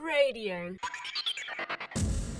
Radio.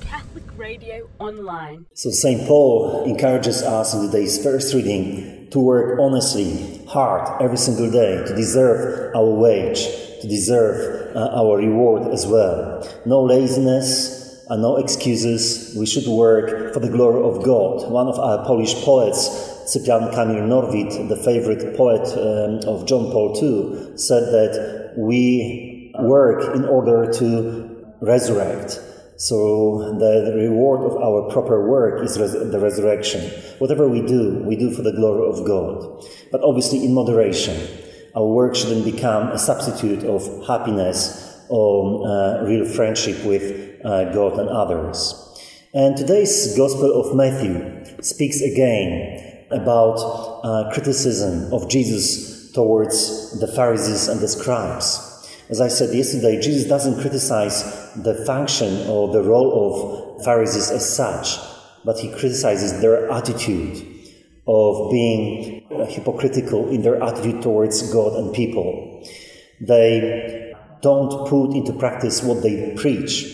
Catholic Radio Online. So St. Paul encourages us in today's first reading to work honestly, hard, every single day to deserve our wage, to deserve uh, our reward as well. No laziness, and no excuses. We should work for the glory of God. One of our Polish poets, Cyprian Kamil Norwid, the favorite poet um, of John Paul II, said that we work in order to resurrect. So the, the, reward of our proper work is res- the resurrection. Whatever we do, we do for the glory of God. But obviously in moderation. Our work shouldn't become a substitute of happiness or uh, real friendship with uh, God and others. And today's Gospel of Matthew speaks again about uh, criticism of Jesus towards the Pharisees and the scribes. As I said yesterday, Jesus doesn't criticize the function or the role of Pharisees as such, but he criticizes their attitude of being hypocritical in their attitude towards God and people. They don't put into practice what they preach.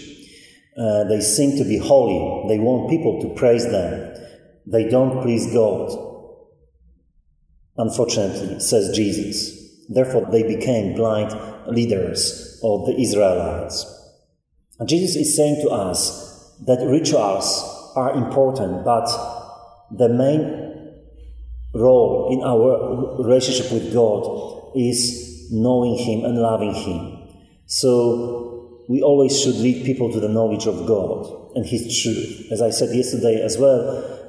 Uh, they seem to be holy. They want people to praise them. They don't please God. Unfortunately, says Jesus. Therefore, they became blind leaders of the Israelites. And Jesus is saying to us that rituals are important, but the main role in our relationship with God is knowing Him and loving Him. So we always should lead people to the knowledge of God and His truth. As I said yesterday as well,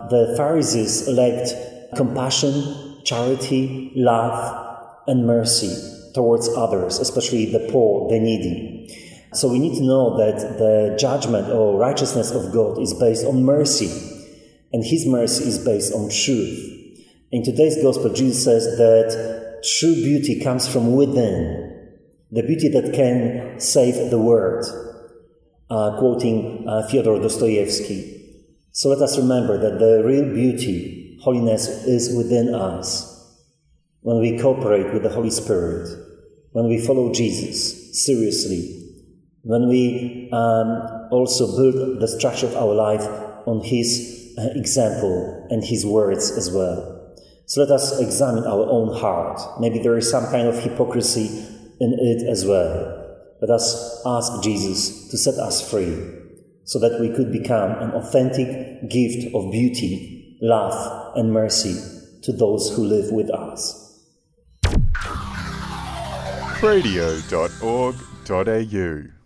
the Pharisees lacked compassion, charity, love, and mercy towards others, especially the poor, the needy. So we need to know that the judgment or righteousness of God is based on mercy, and His mercy is based on truth. In today's gospel, Jesus says that true beauty comes from within, the beauty that can save the world, uh, quoting uh, Fyodor Dostoevsky. So let us remember that the real beauty, holiness, is within us when we cooperate with the Holy Spirit, when we follow Jesus seriously, when we um, also build the structure of our life on His uh, example and His words as well. So let us examine our own heart. Maybe there is some kind of hypocrisy in it as well. Let us ask Jesus to set us free so that we could become an authentic gift of beauty, love, and mercy to those who live with us radio.org.au